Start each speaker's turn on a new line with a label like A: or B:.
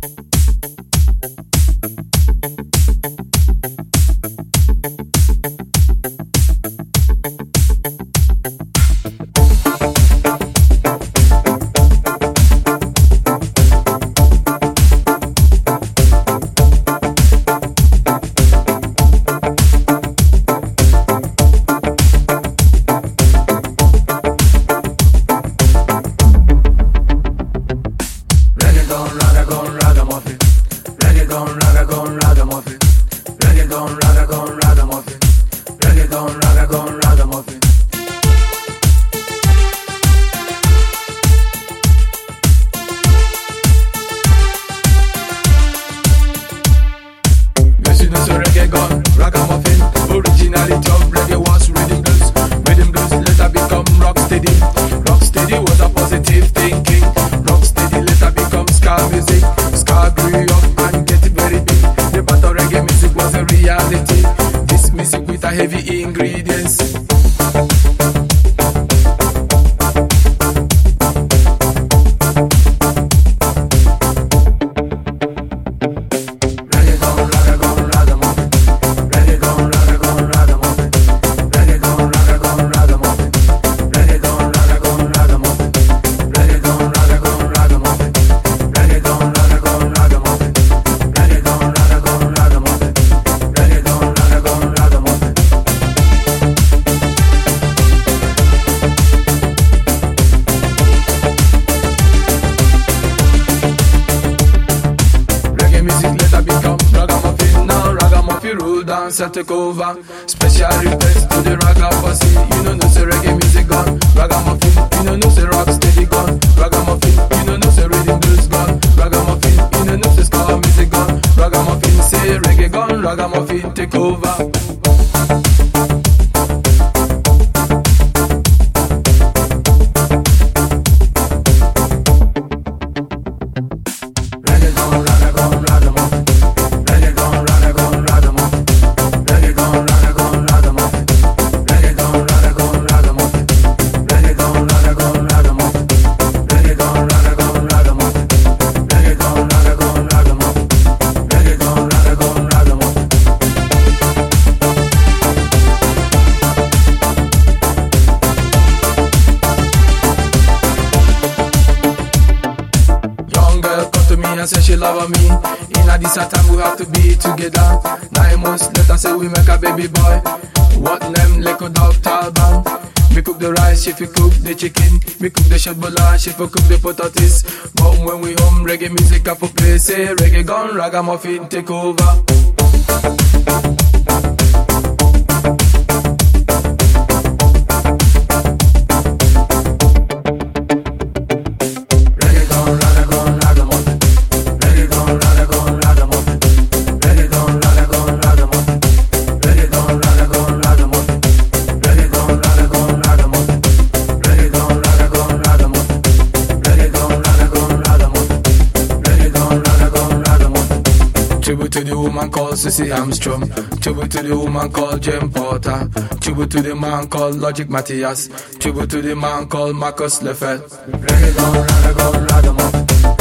A: Thank gone raga gone ragamuffin. Reggae gone ragga, gone ragamuffin. Reggae gone raga gone ragamuffin. Reggae gone raga gone ragamuffin. Dancer take over. Special request to the ragamuffin. You know no say reggae music gone. Ragamuffin. You know no say rock steady gone. Ragamuffin. You know no say rhythm blues gone. Ragamuffin. You know no say ska music gone. Ragamuffin say reggae gone. Ragamuffin take over. And say she love me. In a this time we have to be together. Nine months later say we make a baby boy. What name like a Doctor Alban? Me cook the rice, she fi cook the chicken. Me cook the shot bola, she fi cook the potatoes. But when we home, reggae music up for play. Say reggae gone, ragamuffin take over. To the woman called Cissy Armstrong. Tribute to the woman called Jane Porter. Tribute to the man called Logic Matthias. Tribute to the man called Marcus gone, ragamuffin.